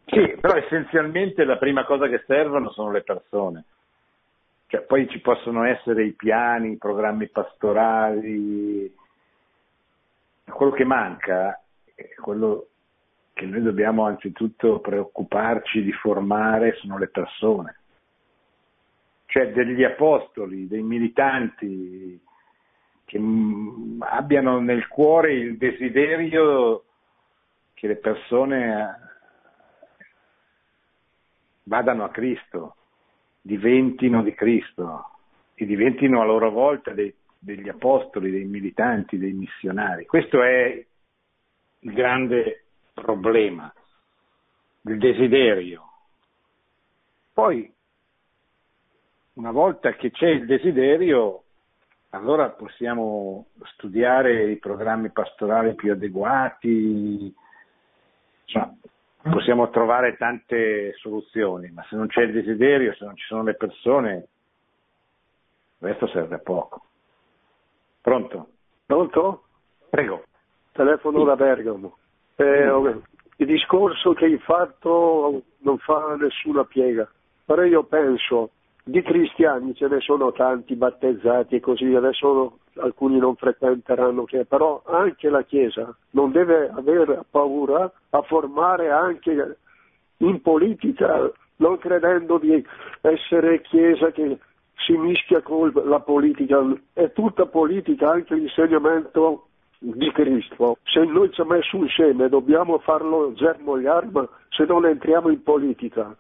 Sì, però essenzialmente la prima cosa che servono sono le persone. Cioè, poi ci possono essere i piani, i programmi pastorali. Quello che manca è quello che noi dobbiamo anzitutto preoccuparci di formare sono le persone cioè degli apostoli, dei militanti che mm, abbiano nel cuore il desiderio che le persone eh, vadano a Cristo, diventino di Cristo e diventino a loro volta dei, degli apostoli, dei militanti, dei missionari. Questo è il grande problema, il desiderio. Poi una volta che c'è il desiderio, allora possiamo studiare i programmi pastorali più adeguati, insomma, possiamo trovare tante soluzioni, ma se non c'è il desiderio, se non ci sono le persone, il resto serve a poco. Pronto? Pronto? Prego. Telefono da Bergamo. Eh, il discorso che hai fatto non fa nessuna piega, però io penso di cristiani ce ne sono tanti battezzati e così, adesso alcuni non frequenteranno, però anche la Chiesa non deve avere paura a formare anche in politica, non credendo di essere Chiesa che si mischia con la politica, è tutta politica, anche l'insegnamento di Cristo, se noi ci ha messo un seme dobbiamo farlo germogliare, ma se non entriamo in politica.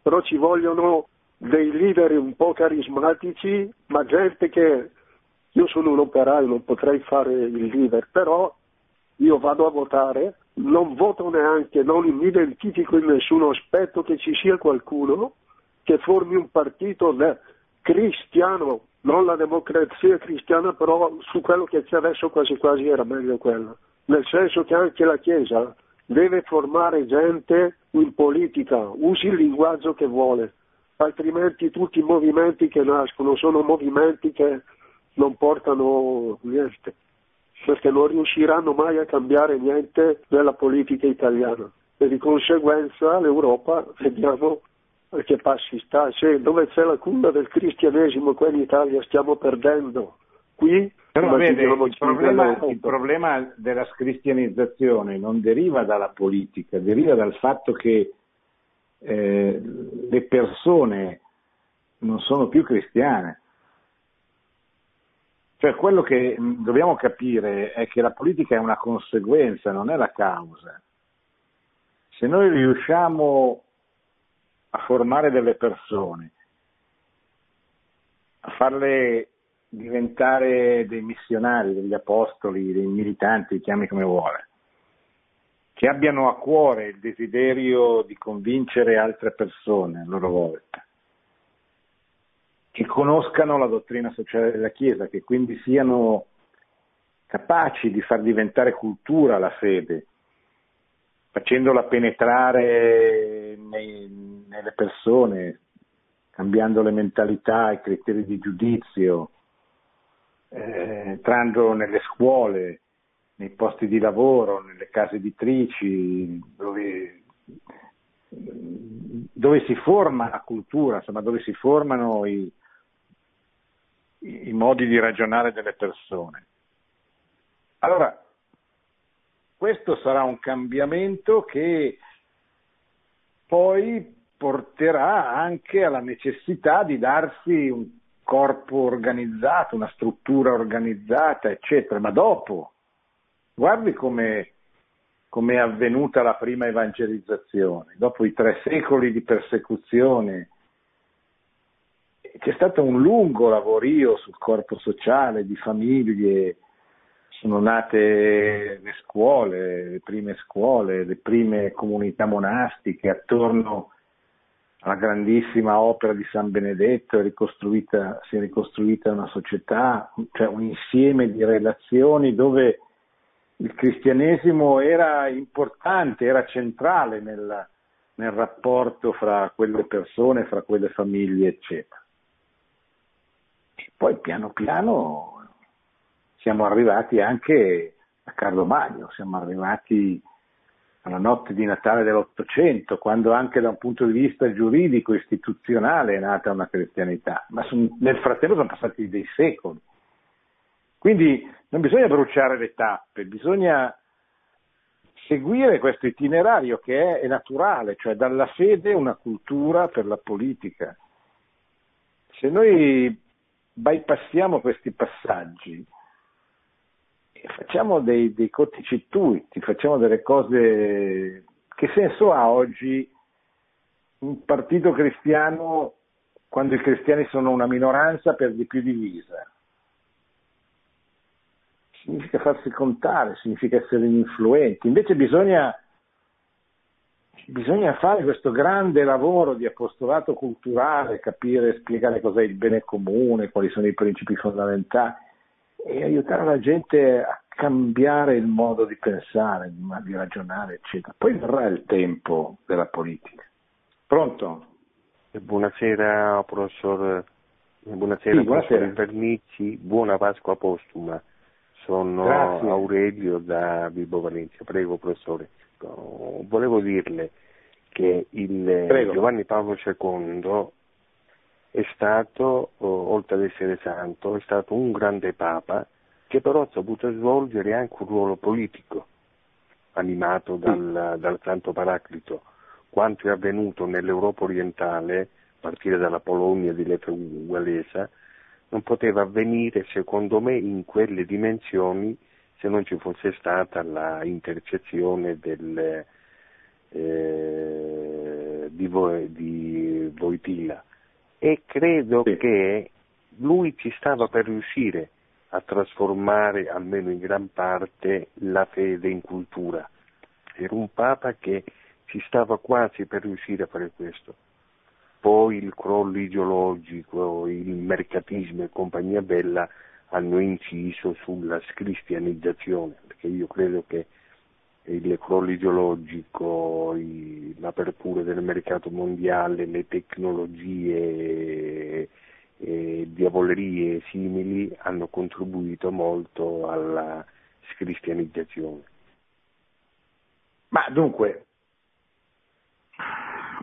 Però ci vogliono dei leader un po' carismatici, ma gente che io sono un operaio, non potrei fare il leader, però io vado a votare, non voto neanche, non mi identifico in nessun aspetto che ci sia qualcuno che formi un partito cristiano, non la democrazia cristiana, però su quello che c'è adesso quasi quasi era meglio quello. Nel senso che anche la Chiesa deve formare gente in politica, usi il linguaggio che vuole, altrimenti tutti i movimenti che nascono sono movimenti che non portano niente, perché non riusciranno mai a cambiare niente nella politica italiana. E di conseguenza l'Europa vediamo che passi sta, se dove c'è la culla del cristianesimo qua in Italia stiamo perdendo, qui però vede, il problema, il problema della scristianizzazione non deriva dalla politica, deriva dal fatto che eh, le persone non sono più cristiane. Cioè quello che dobbiamo capire è che la politica è una conseguenza, non è la causa. Se noi riusciamo a formare delle persone, a farle diventare dei missionari, degli apostoli, dei militanti, chiami come vuole, che abbiano a cuore il desiderio di convincere altre persone a loro volta, che conoscano la dottrina sociale della Chiesa, che quindi siano capaci di far diventare cultura la fede, facendola penetrare nei, nelle persone, cambiando le mentalità, i criteri di giudizio, eh, entrando nelle scuole, nei posti di lavoro, nelle case editrici, dove, dove si forma la cultura, insomma, dove si formano i, i modi di ragionare delle persone. Allora, questo sarà un cambiamento che poi porterà anche alla necessità di darsi un corpo organizzato, una struttura organizzata, eccetera, ma dopo. Guardi come è avvenuta la prima evangelizzazione, dopo i tre secoli di persecuzione. C'è stato un lungo lavorio sul corpo sociale, di famiglie, sono nate le scuole, le prime scuole, le prime comunità monastiche attorno alla grandissima opera di San Benedetto, si è ricostruita una società, cioè un insieme di relazioni dove il cristianesimo era importante, era centrale nel, nel rapporto fra quelle persone, fra quelle famiglie, eccetera. E poi piano piano siamo arrivati anche a Carlo Magno, siamo arrivati alla notte di Natale dell'Ottocento, quando anche da un punto di vista giuridico, istituzionale è nata una cristianità, ma nel frattempo sono passati dei secoli. Quindi non bisogna bruciare le tappe, bisogna seguire questo itinerario che è, è naturale, cioè dalla fede una cultura per la politica. Se noi bypassiamo questi passaggi, facciamo dei, dei corticircuiti, facciamo delle cose. Che senso ha oggi un partito cristiano quando i cristiani sono una minoranza per di più divisa? Significa farsi contare, significa essere influenti. Invece bisogna, bisogna fare questo grande lavoro di apostolato culturale, capire, spiegare cos'è il bene comune, quali sono i principi fondamentali e aiutare la gente a cambiare il modo di pensare, di ragionare, eccetera. Poi verrà il tempo della politica. Pronto? Buonasera professor, buonasera, sì, buonasera. Vernici, buona Pasqua postuma. Sono Grazie. Aurelio da Vibo Valencia. Prego professore. Volevo dirle che il Prego. Giovanni Paolo II è stato, oltre ad essere santo, è stato un grande papa che però ha saputo svolgere anche un ruolo politico, animato dal, dal Santo Paraclito. Quanto è avvenuto nell'Europa orientale, a partire dalla Polonia di Lech Walesa, non poteva avvenire, secondo me, in quelle dimensioni se non ci fosse stata la intercezione del, eh, di, Vo- di Voitila e credo Sì. che lui ci stava per riuscire a trasformare almeno in gran parte la fede in cultura. Era un papa che ci stava quasi per riuscire a fare questo. Poi il crollo ideologico, il mercatismo e compagnia bella hanno inciso sulla scristianizzazione, perché io credo che il crollo ideologico, l'apertura del mercato mondiale, le tecnologie e diavolerie simili hanno contribuito molto alla scristianizzazione. Ma dunque,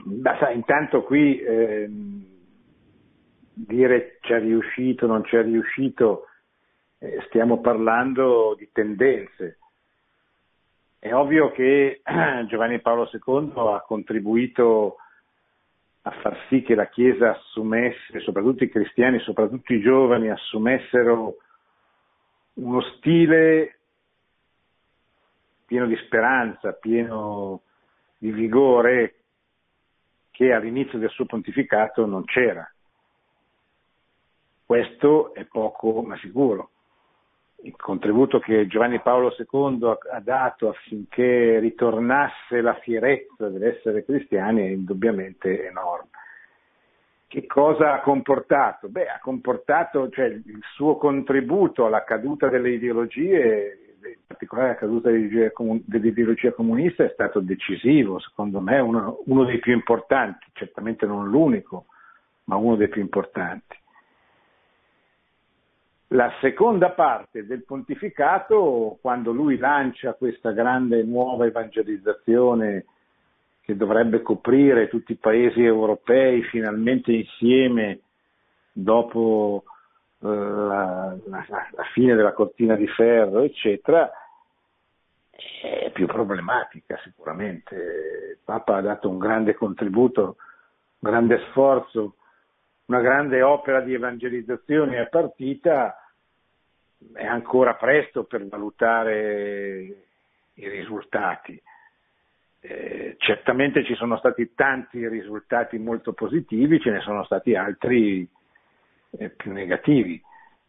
ma sai, intanto qui ehm, dire c'è riuscito, non c'è riuscito, eh, stiamo parlando di tendenze. È ovvio che *clears throat* Giovanni Paolo II ha contribuito a far sì che la Chiesa assumesse, soprattutto i cristiani, soprattutto i giovani, assumessero uno stile pieno di speranza, pieno di vigore che all'inizio del suo pontificato non c'era. Questo è poco ma sicuro. Il contributo che Giovanni Paolo II ha- dato affinché ritornasse la fierezza dell'essere cristiani è indubbiamente enorme. Che cosa ha comportato? Beh, ha comportato cioè, il suo contributo alla caduta delle ideologie, in particolare la caduta dell'ideologia comun- dell'ideologia comunista, è stato decisivo, secondo me uno, uno dei più importanti, certamente non l'unico, ma uno dei più importanti. La seconda parte del pontificato, quando lui lancia questa grande nuova evangelizzazione che dovrebbe coprire tutti i paesi europei finalmente insieme dopo la, la- la fine della cortina di ferro, eccetera, è più problematica sicuramente. Il Papa ha dato un grande contributo, un grande sforzo, una grande opera di evangelizzazione è partita, è ancora presto per valutare i risultati. Eh, certamente ci sono stati tanti risultati molto positivi, ce ne sono stati altri eh, più negativi.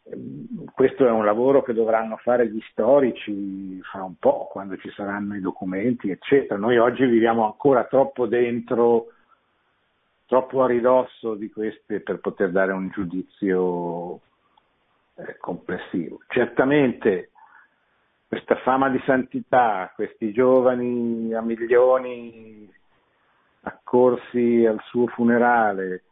Ehm, Questo è un lavoro che dovranno fare gli storici fra un po', quando ci saranno i documenti, eccetera. Noi oggi viviamo ancora troppo dentro, troppo a ridosso di queste per poter dare un giudizio eh, complessivo. Certamente questa fama di santità, questi giovani a milioni accorsi al suo funerale,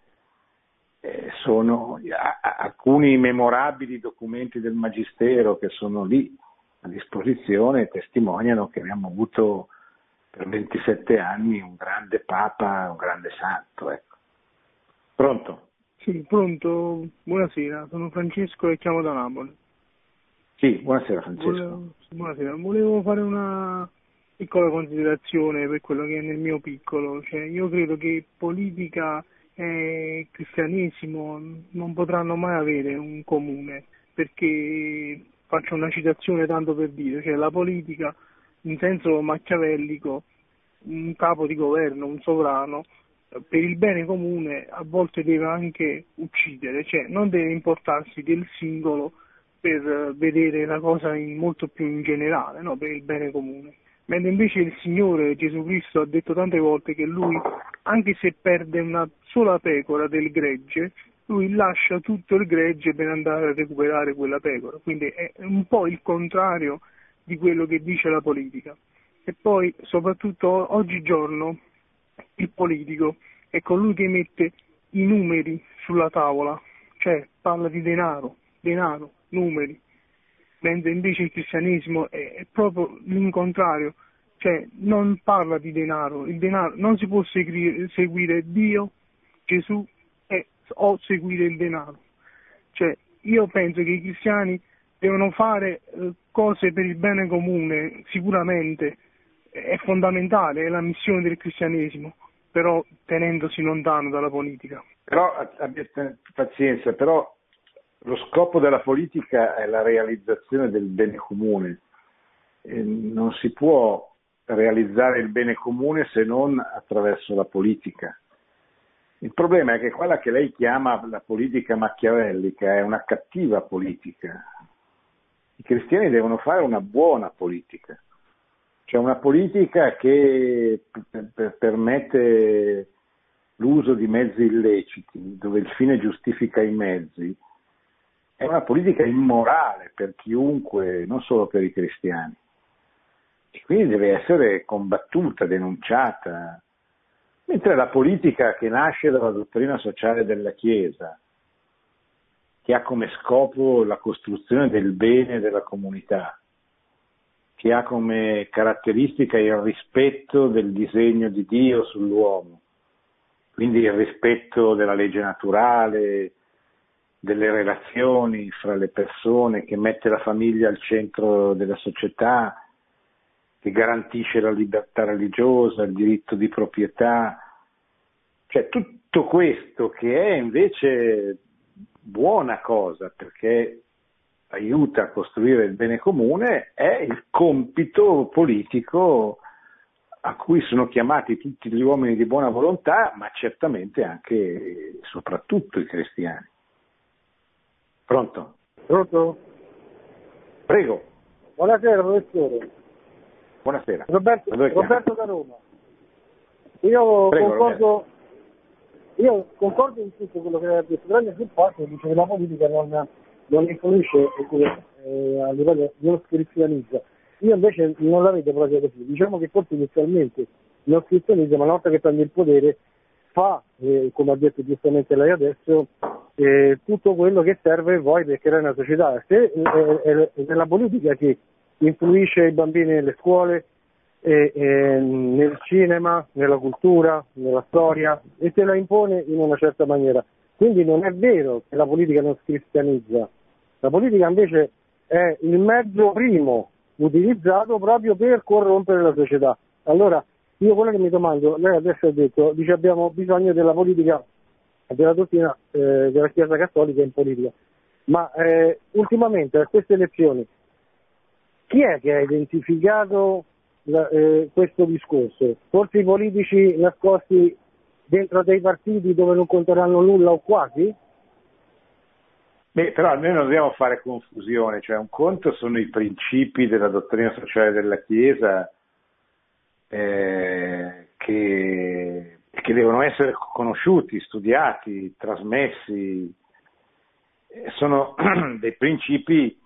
eh, sono a- a- alcuni memorabili documenti del Magistero che sono lì a disposizione testimoniano che abbiamo avuto per 27 anni un grande Papa, un grande santo. Ecco. Pronto? Sì, pronto, buonasera, sono Francesco e chiamo da Napoli. Sì, buonasera Francesco. Volevo, buonasera, volevo fare una piccola considerazione per quello che è nel mio piccolo, cioè io credo che politica e cristianesimo non potranno mai avere un comune, perché faccio una citazione tanto per dire, cioè la politica in senso machiavellico, un capo di governo, un sovrano, per il bene comune a volte deve anche uccidere, cioè non deve importarsi del singolo per vedere la cosa molto più in generale, no? per il bene comune. Mentre invece il Signore Gesù Cristo ha detto tante volte che lui, anche se perde una sola pecora del gregge, lui lascia tutto il gregge per andare a recuperare quella pecora. Quindi è un po' il contrario di quello che dice la politica. E poi, soprattutto oggigiorno, il politico è colui che mette i numeri sulla tavola, cioè parla di denaro, denaro, numeri, mentre invece il cristianesimo è, proprio l'incontrario, cioè non parla di denaro, il denaro non si può segui- seguire Dio, Gesù e, o seguire il denaro. Cioè, io penso che i cristiani devono fare eh, cose per il bene comune, sicuramente è fondamentale, è la missione del cristianesimo, però tenendosi lontano dalla politica. Però abbiate pazienza, però lo scopo della politica è la realizzazione del bene comune. eh, non si può realizzare il bene comune se non attraverso la politica. Il problema è che quella che lei chiama la politica machiavellica è una cattiva politica. I cristiani devono fare una buona politica, cioè una politica che permette l'uso di mezzi illeciti, dove il fine giustifica i mezzi, è una politica immorale per chiunque, non solo per i cristiani. E quindi deve essere combattuta, denunciata. Mentre la politica che nasce dalla dottrina sociale della Chiesa, che ha come scopo la costruzione del bene della comunità, che ha come caratteristica il rispetto del disegno di Dio sull'uomo, quindi il rispetto della legge naturale, delle relazioni fra le persone, che mette la famiglia al centro della società, che garantisce la libertà religiosa, il diritto di proprietà, cioè tutto questo che è invece buona cosa perché aiuta a costruire il bene comune è il compito politico a cui sono chiamati tutti gli uomini di buona volontà, ma certamente anche e soprattutto i cristiani. Pronto? Pronto? Prego. Buonasera professore. Buonasera. Roberto, Roberto da Roma. Io Prego, concordo, io concordo in tutto quello che ha detto, tranne sul fatto che la politica non, non influisce eh, a livello, non cristianizza. Io invece non la vedo proprio così. Diciamo che forse inizialmente non cristianizza, ma una volta che prende il potere fa, eh, come ha detto giustamente lei adesso, eh, tutto quello che serve poi per creare una società. Se eh, è nella politica che influisce i bambini nelle scuole, eh, nel cinema, nella cultura, nella storia e se la impone in una certa maniera. Quindi non è vero che la politica non cristianizza, la politica invece è il mezzo primo utilizzato proprio per corrompere la società. Allora, io quello che mi domando, lei adesso ha detto, dice abbiamo bisogno della politica, della dottrina eh, della Chiesa Cattolica in politica, ma eh, ultimamente a queste elezioni chi è che ha identificato la, eh, questo discorso? Forse i politici nascosti dentro dei partiti dove non conteranno nulla o quasi? Beh, però almeno non dobbiamo fare confusione, cioè un conto sono i principi della dottrina sociale della Chiesa eh, che, che, devono essere conosciuti, studiati, trasmessi, sono *clears throat* dei principi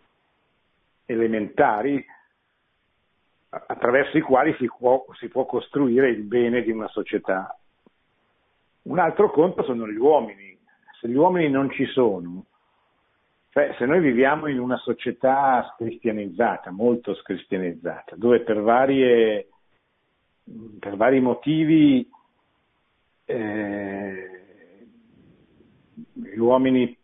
elementari attraverso i quali si può, si può costruire il bene di una società. Un altro conto sono gli uomini. Se gli uomini non ci sono, cioè se noi viviamo in una società scristianizzata, molto scristianizzata, dove per, varie, per vari motivi eh, gli uomini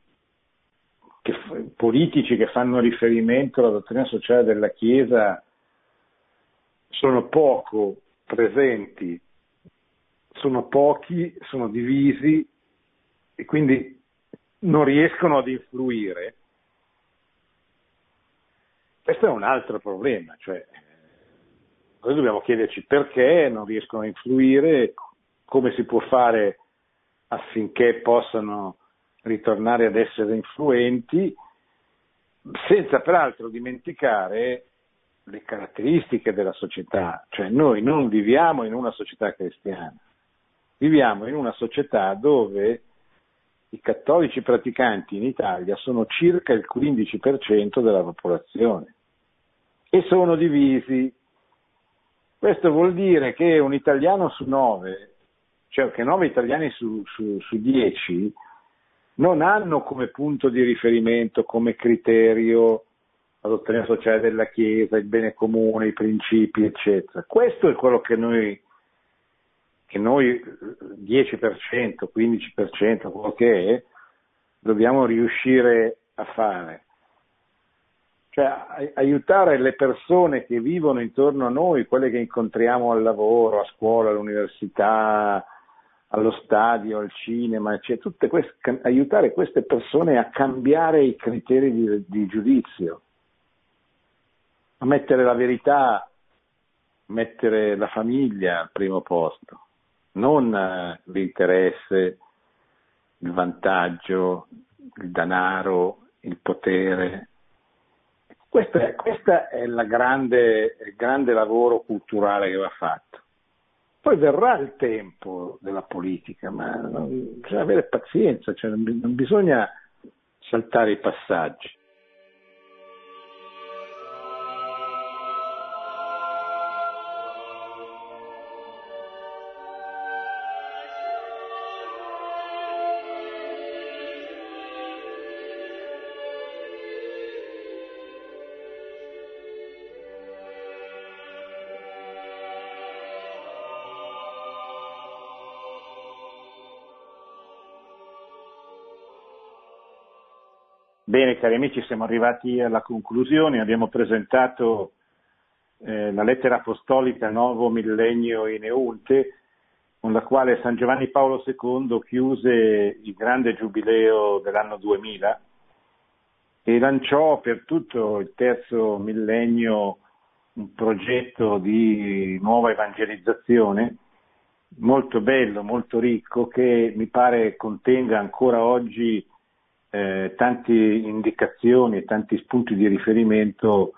che, politici che fanno riferimento alla dottrina sociale della Chiesa sono poco presenti, sono pochi, sono divisi e quindi non riescono ad influire. Questo è un altro problema, cioè noi dobbiamo chiederci perché non riescono a influire, come si può fare affinché possano ritornare ad essere influenti, senza peraltro dimenticare le caratteristiche della società, cioè noi non viviamo in una società cristiana, viviamo in una società dove i cattolici praticanti in Italia sono circa il 15% della popolazione e sono divisi. Questo vuol dire che un italiano su nove, cioè che nove italiani su, su, su dieci, non hanno come punto di riferimento, come criterio la dottrina sociale della Chiesa, il bene comune, i principi, eccetera. Questo è quello che noi, che noi 10%, 15%, quello che è, dobbiamo riuscire a fare. Cioè aiutare le persone che vivono intorno a noi, quelle che incontriamo al lavoro, a scuola, all'università, allo stadio, al cinema, cioè queste, aiutare queste persone a cambiare i criteri di, di giudizio a mettere la verità, mettere la famiglia al primo posto, non eh, l'interesse, il vantaggio, il denaro, il potere. Questo è, questo è grande, il grande lavoro culturale che va fatto. Poi verrà il tempo della politica, ma bisogna avere pazienza, cioè non bisogna saltare i passaggi. Bene, cari amici, siamo arrivati alla conclusione, abbiamo presentato eh, la lettera apostolica Nuovo Millennio in Eunte, con la quale San Giovanni Paolo II chiuse il grande giubileo dell'anno 2000 e lanciò per tutto il terzo millennio un progetto di nuova evangelizzazione molto bello, molto ricco, che mi pare contenga ancora oggi eh, tante indicazioni e tanti spunti di riferimento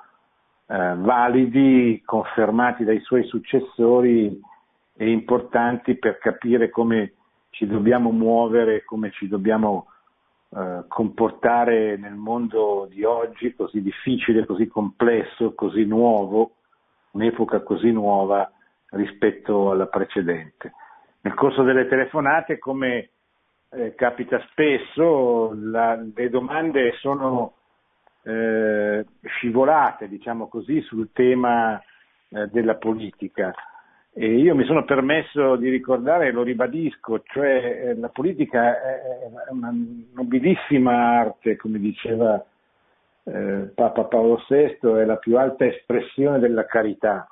eh, validi, confermati dai suoi successori e importanti per capire come ci dobbiamo muovere, come ci dobbiamo eh, comportare nel mondo di oggi, così difficile, così complesso, così nuovo, un'epoca così nuova rispetto alla precedente. Nel corso delle telefonate, come eh, capita spesso, la, le domande sono eh, scivolate, diciamo così, sul tema eh, della politica. E io mi sono permesso di ricordare, lo ribadisco, cioè eh, la politica è una nobilissima arte, come diceva eh, Papa Paolo VI, è la più alta espressione della carità,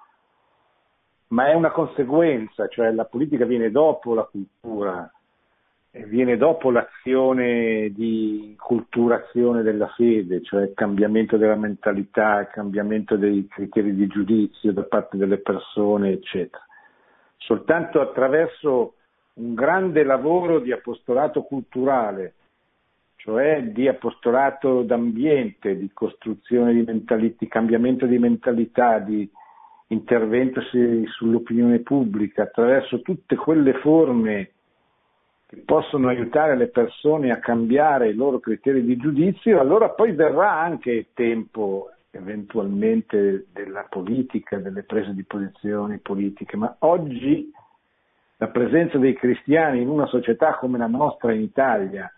ma è una conseguenza, cioè la politica viene dopo la cultura, viene dopo l'azione di culturazione della fede, cioè il cambiamento della mentalità, il cambiamento dei criteri di giudizio da parte delle persone, eccetera. Soltanto attraverso un grande lavoro di apostolato culturale, cioè di apostolato d'ambiente, di costruzione di mentalità, di cambiamento di mentalità, di intervento sull'opinione pubblica, attraverso tutte quelle forme possono aiutare le persone a cambiare i loro criteri di giudizio, allora poi verrà anche il tempo eventualmente della politica, delle prese di posizioni politiche, ma oggi la presenza dei cristiani in una società come la nostra in Italia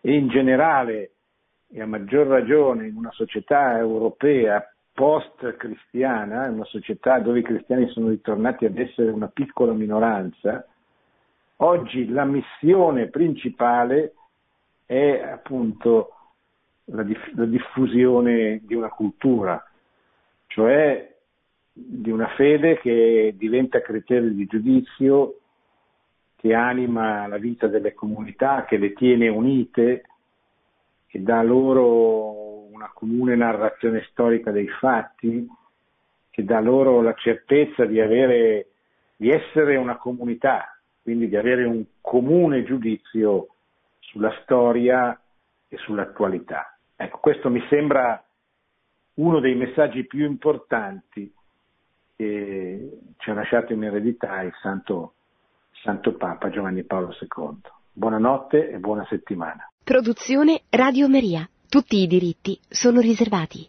e in generale e a maggior ragione in una società europea post-cristiana, una società dove i cristiani sono ritornati ad essere una piccola minoranza, Oggi la missione principale è appunto la, diff- la diffusione di una cultura, cioè di una fede che diventa criterio di giudizio, che anima la vita delle comunità, che le tiene unite, che dà loro una comune narrazione storica dei fatti, che dà loro la certezza di, avere, di essere una comunità, quindi di avere un comune giudizio sulla storia e sull'attualità. Ecco, questo mi sembra uno dei messaggi più importanti che ci ha lasciato in eredità il Santo, Santo Papa Giovanni Paolo II. Buonanotte e buona settimana. Produzione Radio Maria. Tutti i diritti sono riservati.